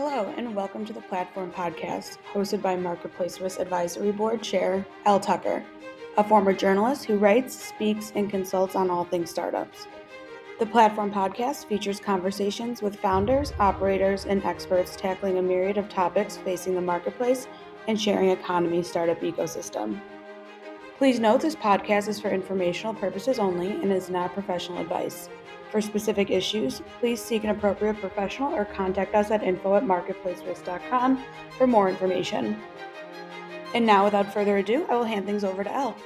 Hello, and welcome to the Platform Podcast, hosted by Marketplace Risk Advisory Board Chair Elle Tucker, a former journalist who writes, speaks, and consults on all things startups. The Platform Podcast features conversations with founders, operators, and experts tackling a myriad of topics facing the marketplace and sharing economy startup ecosystem. Please note this podcast is for informational purposes only and is not professional advice. For specific issues, please seek an appropriate professional or contact us at info at marketplacerisk.com for more information. And now, without further ado, I will hand things over to Elle.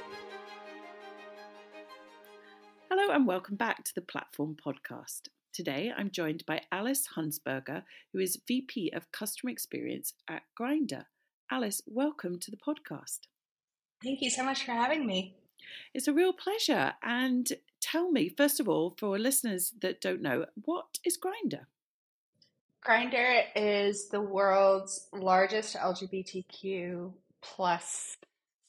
Hello, and welcome back to the Platform Podcast. Today, I'm joined by Alice Hunsberger, who is VP of Customer Experience at Grindr. Alice, welcome to the podcast. Thank you so much for having me. It's a real pleasure. And tell me, first of all, for listeners that don't know, what is Grindr? Grindr is the world's largest LGBTQ plus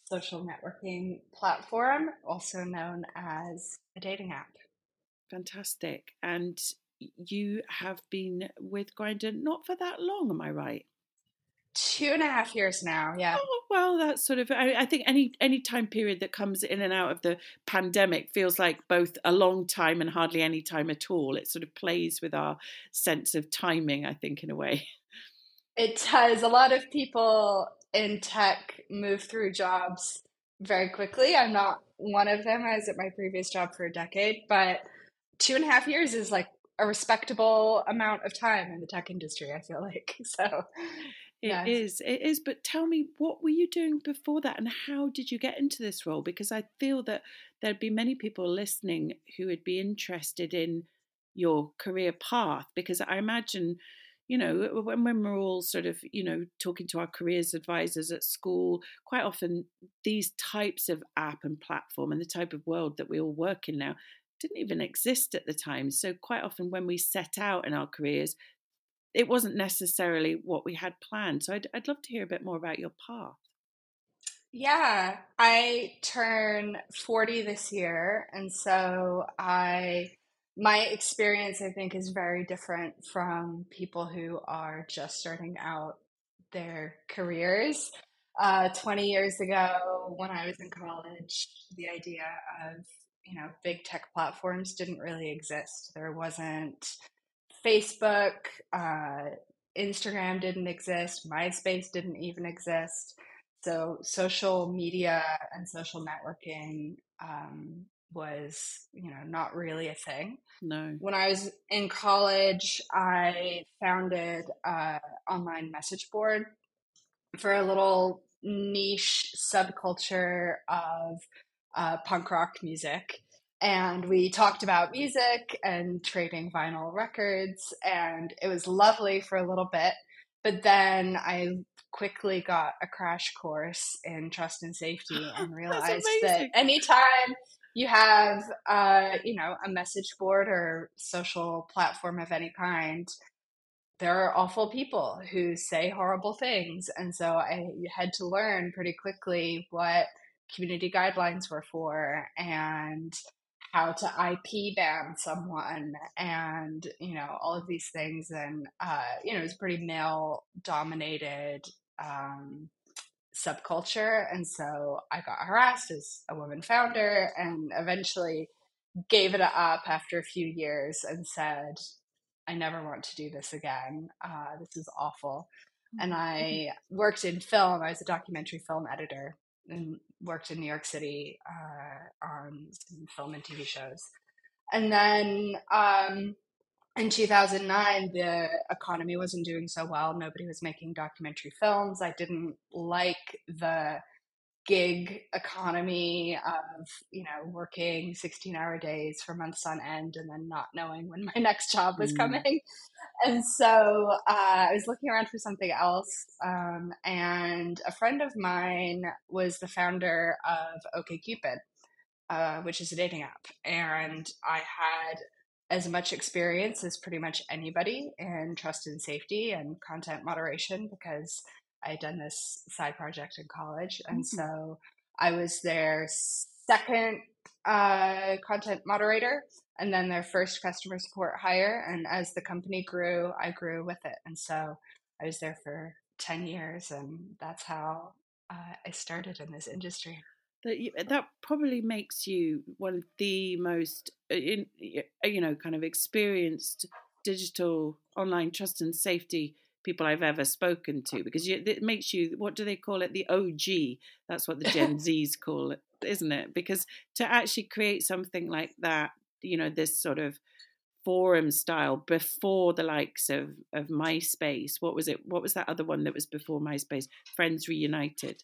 social networking platform, also known as a dating app. Fantastic. And you have been with Grindr not for that long, am I right? Two and a half years now yeah. Oh, well that's sort of I, I, think any any time period that comes in and out of the pandemic feels like both a long time and hardly any time at all. It sort of plays with our sense of timing i think in a way. It does. A lot of people in tech move through jobs very quickly. I'm not one of them. I was at my previous job for a decade but two and a half years is like a respectable amount of time in the tech industry i feel like. So it yes. is. It is. But tell me, what were you doing before that and how did you get into this role? Because I feel that there'd be many people listening who would be interested in your career path. Because I imagine, you know, when, when we're all sort of, you know, talking to our careers advisors at school, quite often these types of app and platform and the type of world that we all work in now didn't even exist at the time. So quite often when we set out in our careers, it wasn't necessarily what we had planned. So I'd, I'd love to hear a bit more about your path. Yeah, I turn 40 this year. And so I, my experience, I think, is very different from people who are just starting out their careers. Uh, 20 years ago, when I was in college, the idea of you know big tech platforms didn't really exist. There wasn't Facebook, uh, Instagram didn't exist, MySpace didn't even exist. So social media and social networking um, was, you know, not really a thing. No. When I was in college, I founded an online message board for a little niche subculture of uh, punk rock music and we talked about music and trading vinyl records and it was lovely for a little bit but then i quickly got a crash course in trust and safety and realized that anytime you have uh, you know a message board or social platform of any kind there are awful people who say horrible things and so i had to learn pretty quickly what community guidelines were for and how to IP ban someone and, you know, all of these things. And, uh, you know, it's pretty male dominated um, subculture. And so I got harassed as a woman founder and eventually gave it up after a few years and said, I never want to do this again. Uh, this is awful. And mm-hmm. I worked in film. I was a documentary film editor worked in New York City uh, on film and TV shows. And then um, in 2009, the economy wasn't doing so well. Nobody was making documentary films. I didn't like the gig economy of you know working 16 hour days for months on end and then not knowing when my next job was mm. coming and so uh, i was looking around for something else um, and a friend of mine was the founder of okcupid uh, which is a dating app and i had as much experience as pretty much anybody in trust and safety and content moderation because I had done this side project in college. And mm-hmm. so I was their second uh, content moderator and then their first customer support hire. And as the company grew, I grew with it. And so I was there for 10 years, and that's how uh, I started in this industry. That that probably makes you one of the most, uh, in, you know, kind of experienced digital online trust and safety people I've ever spoken to because you, it makes you what do they call it the OG that's what the Gen Zs call it isn't it because to actually create something like that you know this sort of forum style before the likes of of MySpace. What was it? What was that other one that was before MySpace? Friends Reunited.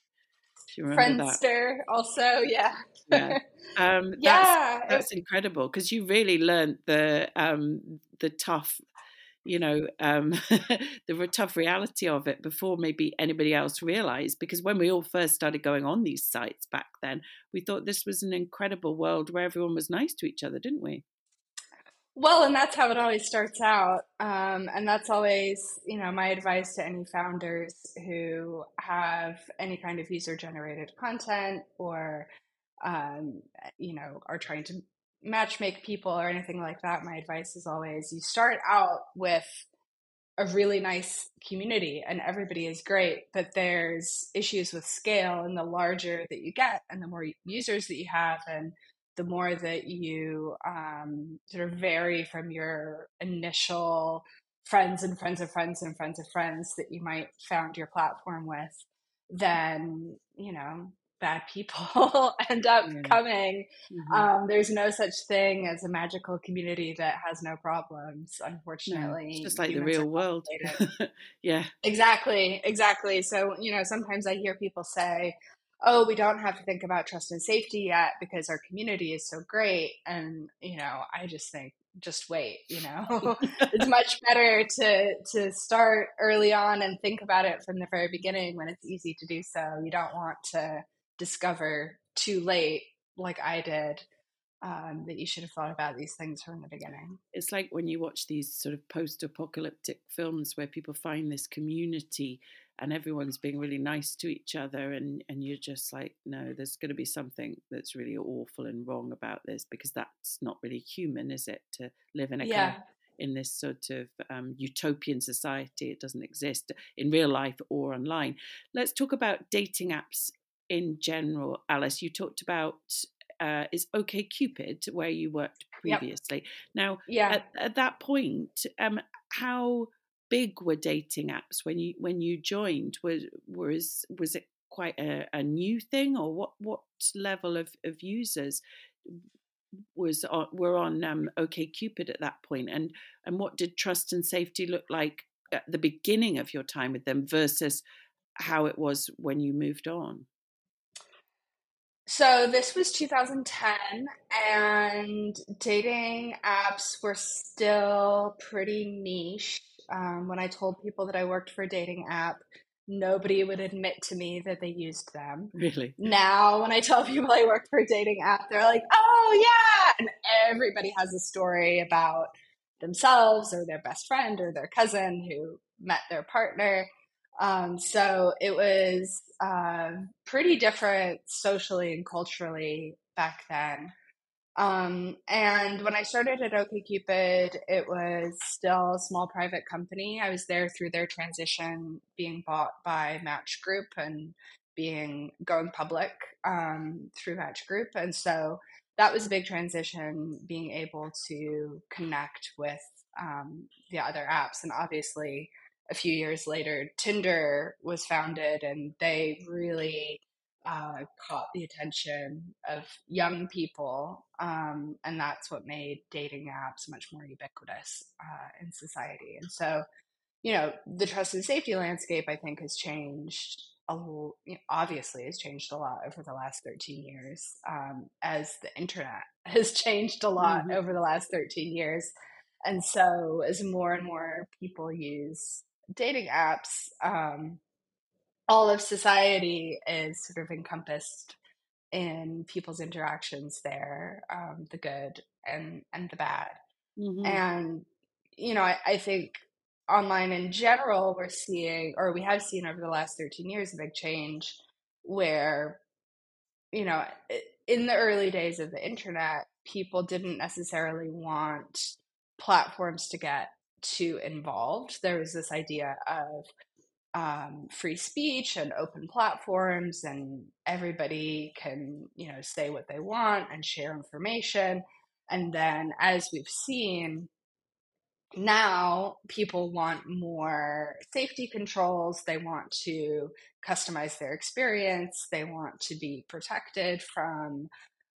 Do you remember Friendster that? also, yeah. yeah. Um, yeah. That's, that's incredible because you really learned the um, the tough, you know, um, the tough reality of it before maybe anybody else realized. Because when we all first started going on these sites back then, we thought this was an incredible world where everyone was nice to each other, didn't we? Well, and that's how it always starts out. Um, and that's always, you know, my advice to any founders who have any kind of user generated content or, um, you know, are trying to match make people or anything like that. My advice is always you start out with a really nice community and everybody is great, but there's issues with scale. And the larger that you get and the more users that you have and the more that you um, sort of vary from your initial friends and friends of friends and friends of friends that you might found your platform with, then you know bad people end up yeah. coming. Mm-hmm. Um, there's no such thing as a magical community that has no problems, unfortunately. No, it's just like the real world. yeah. Exactly, exactly. So, you know, sometimes I hear people say, oh, we don't have to think about trust and safety yet because our community is so great. And, you know, I just think, just wait, you know, it's much better to, to start early on and think about it from the very beginning when it's easy to do so. You don't want to discover too late like I did um, that you should have thought about these things from the beginning. It's like when you watch these sort of post apocalyptic films where people find this community and everyone's being really nice to each other and and you're just like no there's going to be something that's really awful and wrong about this because that's not really human is it to live in a yeah. of, in this sort of um, utopian society it doesn't exist in real life or online let's talk about dating apps in general alice you talked about uh, is OkCupid where you worked previously. Yep. Now, yeah. At, at, that point, um, how big were dating apps when you when you joined? Was was was it quite a, a new thing, or what what level of, of users was on, were on um, OkCupid at that point, and and what did trust and safety look like at the beginning of your time with them versus how it was when you moved on? So this was 2010, and dating apps were still pretty niche. Um, when I told people that I worked for a dating app, nobody would admit to me that they used them. Really? Now, when I tell people I work for a dating app, they're like, oh, yeah. And everybody has a story about themselves or their best friend or their cousin who met their partner. Um, so it was uh, pretty different socially and culturally back then. Um, and when I started at OkCupid, it was still a small private company. I was there through their transition being bought by Match Group and being going public um, through Match Group. And so that was a big transition, being able to connect with um, the other apps. And obviously, a few years later, Tinder was founded, and they really uh, caught the attention of young people, um, and that's what made dating apps much more ubiquitous uh, in society. And so, you know, the trust and safety landscape, I think, has changed. A little, you know, obviously, has changed a lot over the last 13 years, um, as the internet has changed a lot mm-hmm. over the last 13 years. And so, as more and more people use dating apps, um, all of society is sort of encompassed in people's interactions there, um, the good and and the bad. Mm-hmm. And you know, I, I think online in general, we're seeing, or we have seen over the last 13 years, a big change where, you know, in the early days of the internet, people didn't necessarily want platforms to get too involved. There was this idea of um, free speech and open platforms, and everybody can, you know, say what they want and share information. And then, as we've seen, now people want more safety controls. They want to customize their experience. They want to be protected from,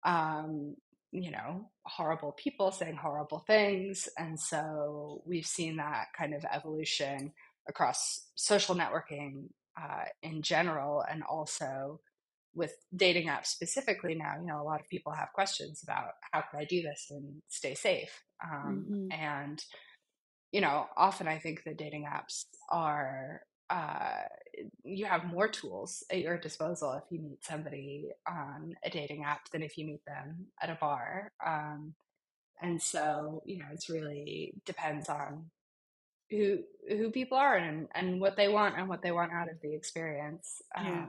um, you know, horrible people saying horrible things. And so we've seen that kind of evolution across social networking uh, in general and also with dating apps specifically now you know a lot of people have questions about how can i do this and stay safe um, mm-hmm. and you know, often I think the dating apps are uh, you have more tools at your disposal if you meet somebody on a dating app than if you meet them at a bar. Um, and so, you know, it's really depends on who who people are and and what they want and what they want out of the experience. Um, yeah.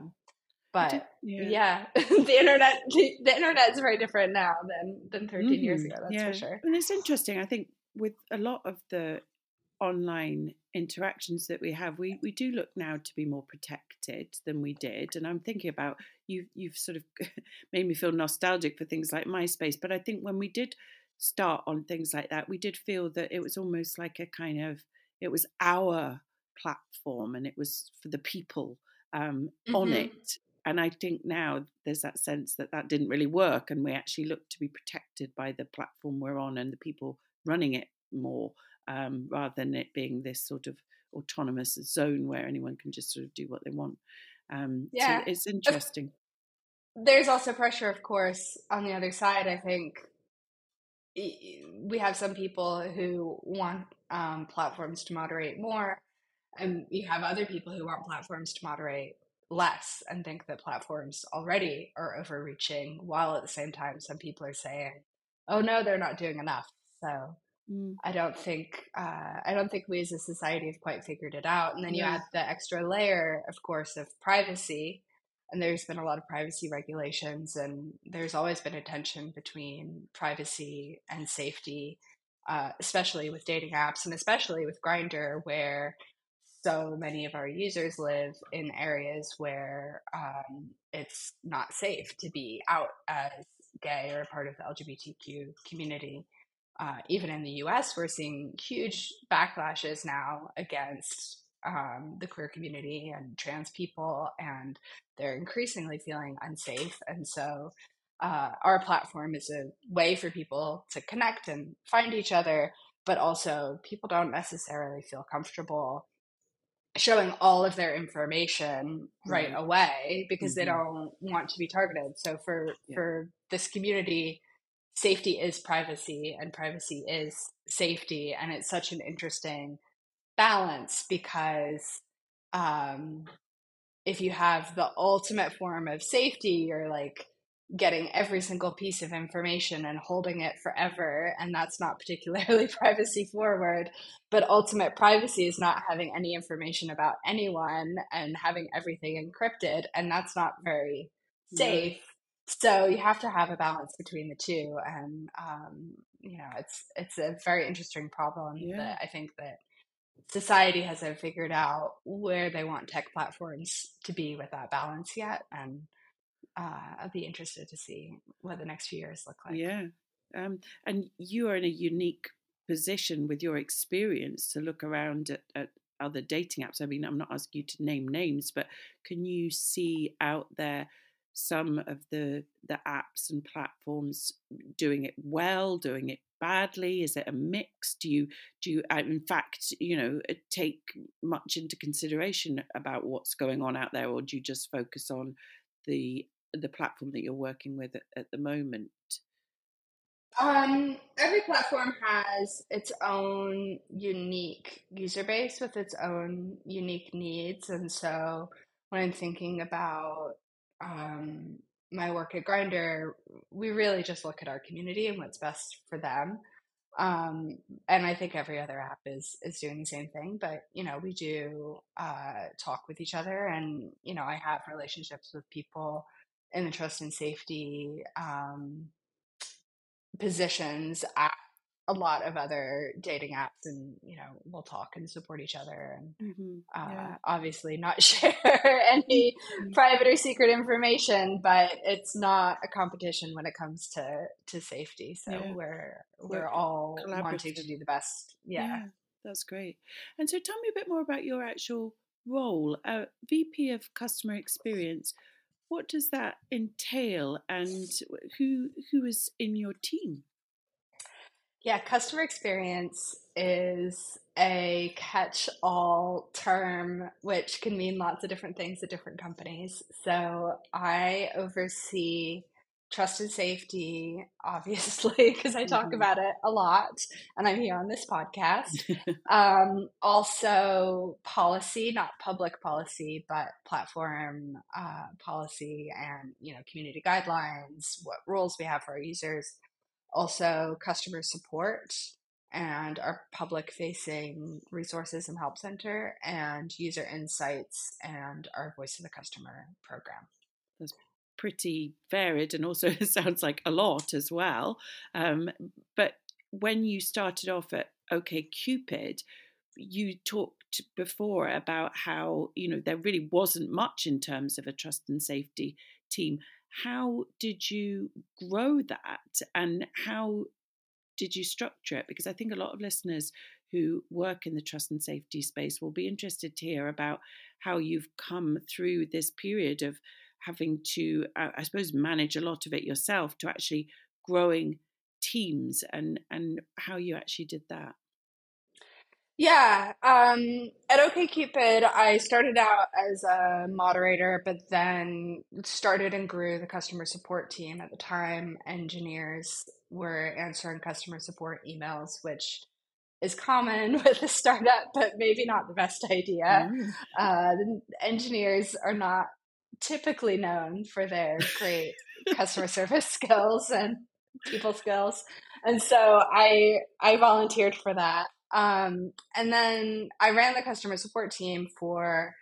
But yeah, yeah. the internet the, the internet is very different now than than 13 mm-hmm. years ago. That's yeah. for sure. And it's interesting. I think with a lot of the online interactions that we have, we, we do look now to be more protected than we did. And I'm thinking about you you've sort of made me feel nostalgic for things like MySpace. But I think when we did start on things like that, we did feel that it was almost like a kind of it was our platform and it was for the people um, mm-hmm. on it. And I think now there's that sense that that didn't really work, and we actually look to be protected by the platform we're on and the people running it more um, rather than it being this sort of autonomous zone where anyone can just sort of do what they want. Um, yeah, so it's interesting. There's also pressure, of course, on the other side. I think we have some people who want um, platforms to moderate more, and you have other people who want platforms to moderate less and think that platforms already are overreaching, while at the same time, some people are saying, oh no, they're not doing enough. So Mm. I don't think uh, I don't think we as a society have quite figured it out. And then you add the extra layer, of course, of privacy. And there's been a lot of privacy regulations, and there's always been a tension between privacy and safety, uh, especially with dating apps, and especially with Grindr, where so many of our users live in areas where um, it's not safe to be out as gay or part of the LGBTQ community uh, even in the US, we're seeing huge backlashes now against um, the queer community and trans people, and they're increasingly feeling unsafe. And so, uh, our platform is a way for people to connect and find each other, but also people don't necessarily feel comfortable showing all of their information right, right away because mm-hmm. they don't want to be targeted. So for yeah. for this community safety is privacy and privacy is safety. And it's such an interesting balance because um, if you have the ultimate form of safety you're like getting every single piece of information and holding it forever and that's not particularly privacy forward. But ultimate privacy is not having any information about anyone and having everything encrypted and that's not very safe so you have to have a balance between the two and um, you know it's it's a very interesting problem yeah. that i think that society hasn't figured out where they want tech platforms to be with that balance yet and uh, i'll be interested to see what the next few years look like yeah um, and you are in a unique position with your experience to look around at, at other dating apps i mean i'm not asking you to name names but can you see out there some of the the apps and platforms doing it well, doing it badly? Is it a mix? Do you do you in fact you know uh, take much into consideration about what's going on out there, or do you just focus on the the platform that you're working with at, at the moment? Um, every platform has its own unique user base with its own unique needs, and so when I'm thinking about um, my work at Grindr, we really just look at our community and what's best for them. Um, and I think every other app is is doing the same thing. But you know, we do uh, talk with each other, and you know, I have relationships with people in the trust and safety um, positions at a lot of other dating apps and you know we'll talk and support each other and Mhm. uh, Yeah. obviously not share any Mhm. private or secret information but it's not a competition when it comes to to safety so Yeah. we're we're all wanting to do the best yeah, that's great. And so tell me a bit more about your actual role. Uh, VP of Customer Experience. What does that entail and who who is in your team? Yeah, customer experience is a catch all term which can mean lots of different things at different companies. So I oversee trust and safety, obviously, because I talk Mhm. about it a lot and I'm here on this podcast. Um, also, policy, not public policy, but platform uh, policy and you know community guidelines, what rules we have for our users also customer support and our public facing resources and help center and user insights and our voice of the customer program That's pretty varied and also sounds like a lot as well. Um, but when you started off at OK Cupid, you talked before about how you know there really wasn't much in terms of a trust and safety team. How did you grow that, and how did you structure it? Because I think a lot of listeners who work in the trust and safety space will be interested to hear about how you've come through this period of having to, uh, I suppose, manage a lot of it yourself to actually growing teams and and how you actually did that. Yeah um, at okcupid i started out as a moderator but then started and grew the customer support team at the time. Engineers were answering customer support emails which is common with a startup but maybe not the best idea. Mm. uh, the engineers are not typically known for their great customer service skills and people skills. And so i i volunteered for that um, and then i ran the customer support team for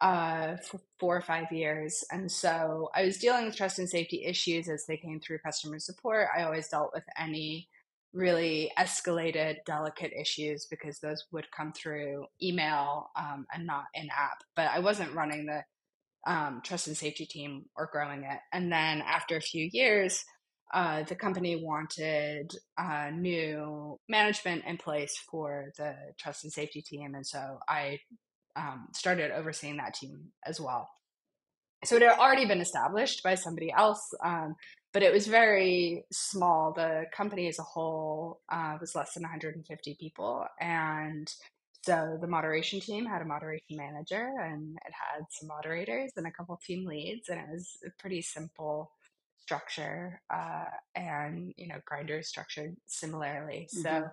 uh, for four or five years. And so i was dealing with trust and safety issues as they came through customer support. I always dealt with any really escalated delicate issues because those would come through email um, and not in app but i wasn't running the um, trust and safety team or growing it. And then after a few years, uh, the company wanted uh, new management in place for the trust and safety team. And so I um, started overseeing that team as well. So it had already been established by somebody else, um, but it was very small. The company as a whole uh, was less than 150 people. And so the moderation team had a moderation manager and it had some moderators and a couple team leads, and it was a pretty simple structure. Uh, and you know, Grindr is structured similarly, so Mhm.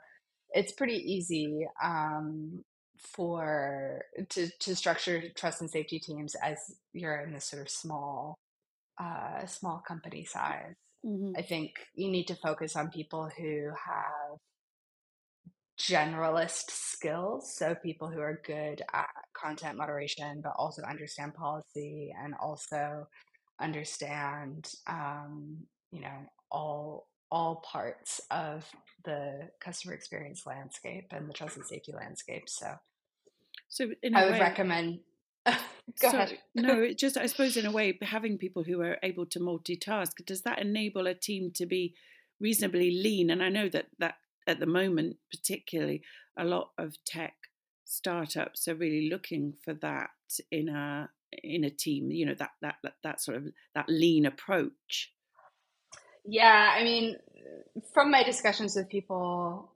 it's pretty easy um, for to to structure trust and safety teams as you're in this sort of small uh, small company size. Mhm. I think you need to focus on people who have generalist skills. So people who are good at content moderation, but also understand policy and also understand, um, you know, all all parts of the customer experience landscape and the trust and safety landscape. So So in a I would way, recommend. Go so ahead. no, just I suppose in a way having people who are able to multitask does that enable a team to be reasonably lean? And I know that that at the moment, particularly, a lot of tech startups are really looking for that in a in a team. You know that that that, sort of that lean approach. Yeah, I mean, from my discussions with people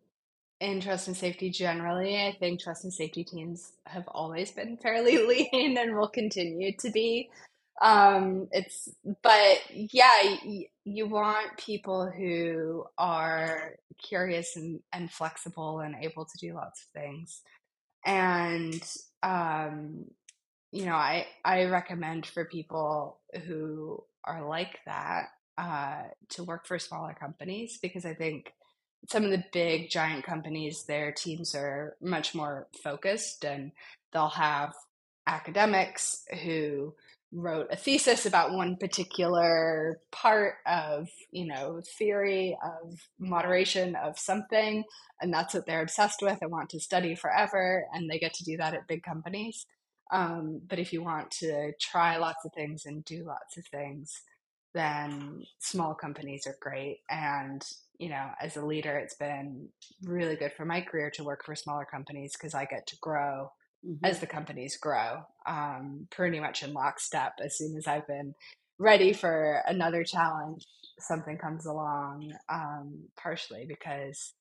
in trust and safety generally, I think trust and safety teams have always been fairly lean and will continue to be. Um, it's, but yeah, y- you want people who are curious and, and flexible and able to do lots of things. And, um, you know, I, I recommend for people who are like that uh, to work for smaller companies because I think some of the big giant companies, their teams are much more focused and they'll have academics who wrote a thesis about one particular part of you know theory of moderation of something and that's what they're obsessed with and want to study forever and they get to do that at big companies um, but if you want to try lots of things and do lots of things then small companies are great and you know as a leader it's been really good for my career to work for smaller companies because i get to grow mm-hmm. as the companies grow, um, pretty much in lockstep. As soon as I've been ready for another challenge, something comes along, um, partially because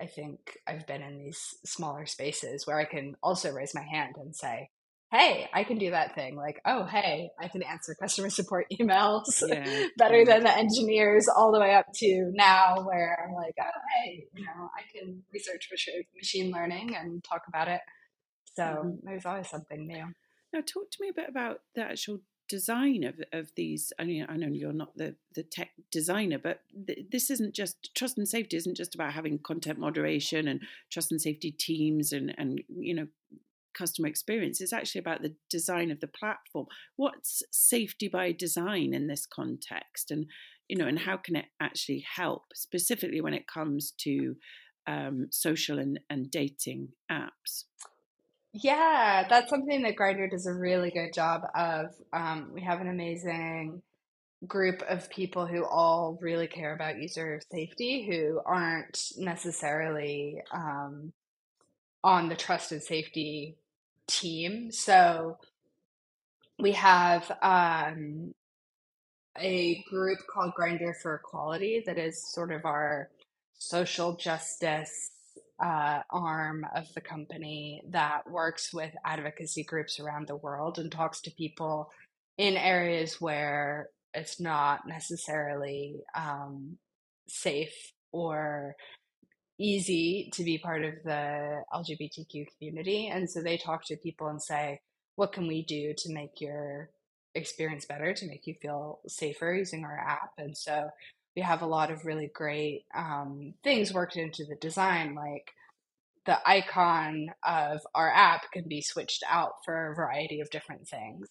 I think I've been in these smaller spaces where I can also raise my hand and say, hey, I can do that thing. Like, oh, hey, I can answer customer support emails yeah. better than the engineers, all the way up to now where I'm like, oh, hey, you know, I can research machine learning and talk about it so mm-hmm. there's always something new. Now, talk to me a bit about the actual design of, of these. I mean, I know you're not the, the tech designer, but th- this isn't just trust and safety isn't just about having content moderation and trust and safety teams and, and you know, customer experience. It's actually about the design of the platform. What's safety by design in this context? And, you know, and how can it actually help specifically when it comes to um, social and, and dating apps? Yeah, that's something that Grindr does a really good job of. Um, we have an amazing group of people who all really care about user safety, who aren't necessarily um, on the trust and safety team. So we have um, a group called Grindr for Equality that is sort of our social justice uh, arm of the company that works with advocacy groups around the world and talks to people in areas where it's not necessarily um, safe or easy to be part of the LGBTQ community. And so they talk to people and say, what can we do to make your experience better, to make you feel safer using our app? And so we have a lot of really great um, things worked into the design, like the icon of our app can be switched out for a variety of different things.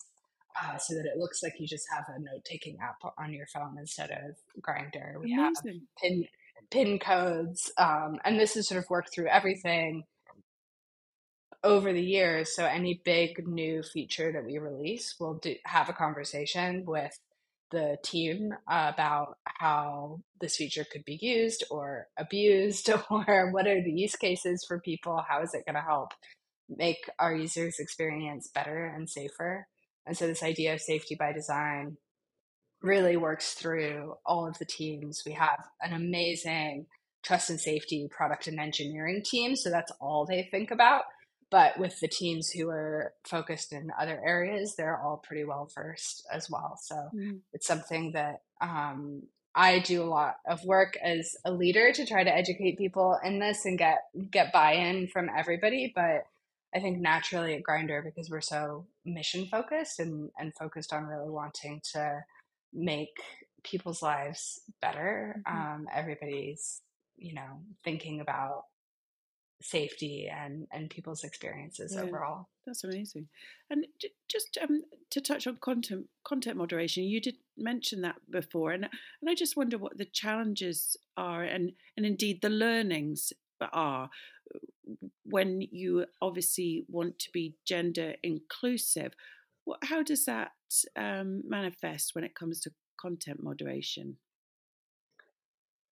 Uh, so that it looks like you just have a note-taking app on your phone instead of Grindr. We Amazing. have pin pin codes, um, and this is sort of worked through everything over the years. So any big new feature that we release, we'll do have a conversation with the team about how this feature could be used or abused or what are the use cases for people how is it going to help make our users experience better and safer and so this idea of safety by design really works through all of the teams we have an amazing trust and safety product and engineering team so that's all they think about but with the teams who are focused in other areas, they're all pretty well versed as well. So mm. it's something that um, I do a lot of work as a leader to try to educate people in this and get get buy-in from everybody. But I think naturally at Grindr, because we're so mission focused and, and focused on really wanting to make people's lives better, mm-hmm. um, everybody's you know thinking about safety and and people's experiences yeah, overall. That's amazing. And j- just um, to touch on content content moderation, you did mention that before, and and I just wonder what the challenges are, and and indeed the learnings are when you obviously want to be gender inclusive. What, how does that um, manifest when it comes to content moderation?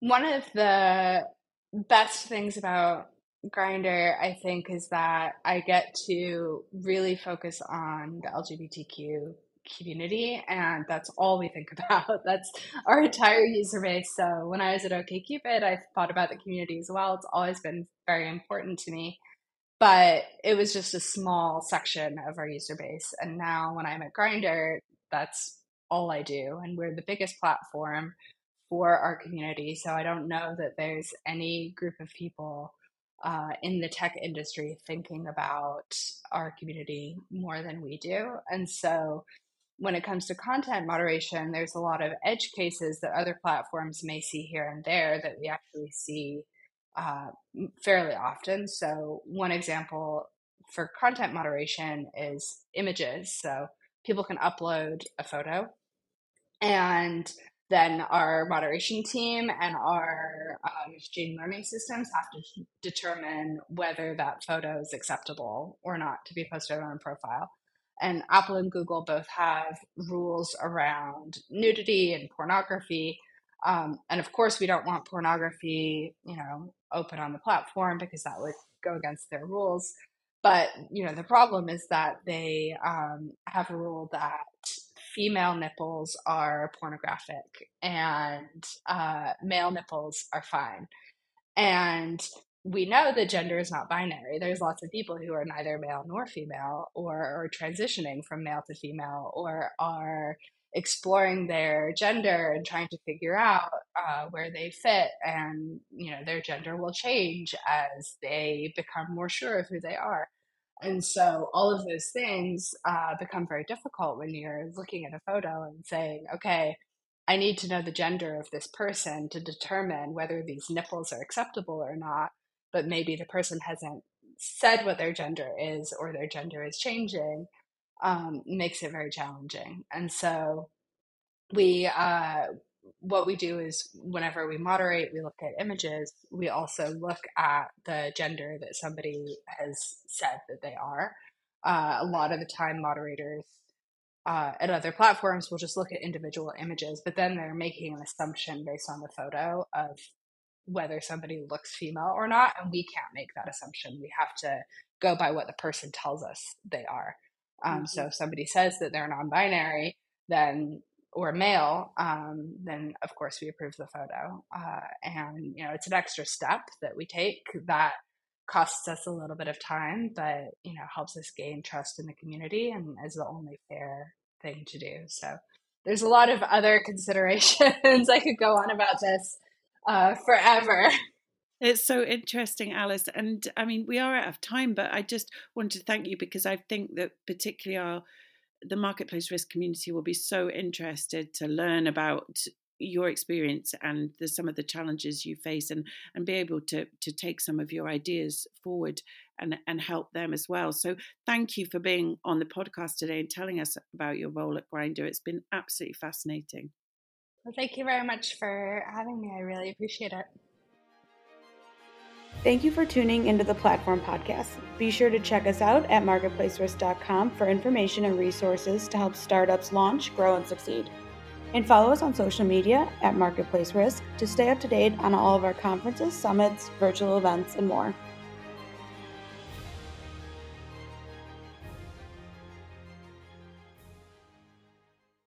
One of the best things about Grindr, I think, is that I get to really focus on the LGBTQ community, and that's all we think about. That's our entire user base. So when I was at OkCupid, I thought about the community as well. It's always been very important to me, but it was just a small section of our user base. And now when I'm at Grindr, that's all I do, and we're the biggest platform for our community. So I don't know that there's any group of people uh, in the tech industry thinking about our community more than we do. And so when it comes to content moderation, there's a lot of edge cases that other platforms may see here and there that we actually see uh, fairly often. So, one example for content moderation is images. So, people can upload a photo and then our moderation team and our uh, machine learning systems have to determine whether that photo is acceptable or not to be posted on a profile. And Apple and Google both have rules around nudity and pornography. Um, and of course, we don't want pornography, you know, open on the platform because that would go against their rules. But you know, the problem is that they um, have a rule that female nipples are pornographic and uh, male nipples are fine. And we know that gender is not binary. There's lots of people who are neither male nor female, or are transitioning from male to female, or are exploring their gender and trying to figure out uh, where they fit. And you know, their gender will change as they become more sure of who they are. And so all of those things uh, become very difficult when you're looking at a photo and saying, okay, I need to know the gender of this person to determine whether these nipples are acceptable or not. But maybe the person hasn't said what their gender is or their gender is changing, um, makes it very challenging. And so we uh, what we do is whenever we moderate, we look at images. We also look at the gender that somebody has said that they are. Uh, a lot of the time, moderators uh, at other platforms will just look at individual images, but then they're making an assumption based on the photo of whether somebody looks female or not. And we can't make that assumption. We have to go by what the person tells us they are. Um, mm-hmm. So if somebody says that they're non binary, then or male, um, then of course we approve the photo. Uh, and you know, it's an extra step that we take that costs us a little bit of time, but you know, helps us gain trust in the community and is the only fair thing to do. So there's a lot of other considerations. I could go on about this uh, forever. It's so interesting, Alice. And I mean, we are out of time, but I just want to thank you because I think that particularly our the marketplace risk community will be so interested to learn about your experience and the, some of the challenges you face and and be able to to take some of your ideas forward and and help them as well. So thank you for being on the podcast today and telling us about your role at Grindr. It's been absolutely fascinating. Well thank you very much for having me. I really appreciate it Thank you for tuning into the Platform Podcast. Be sure to check us out at marketplacerisk.com for information and resources to help startups launch, grow, and succeed. And follow us on social media at Marketplace Risk to stay up to date on all of our conferences, summits, virtual events, and more.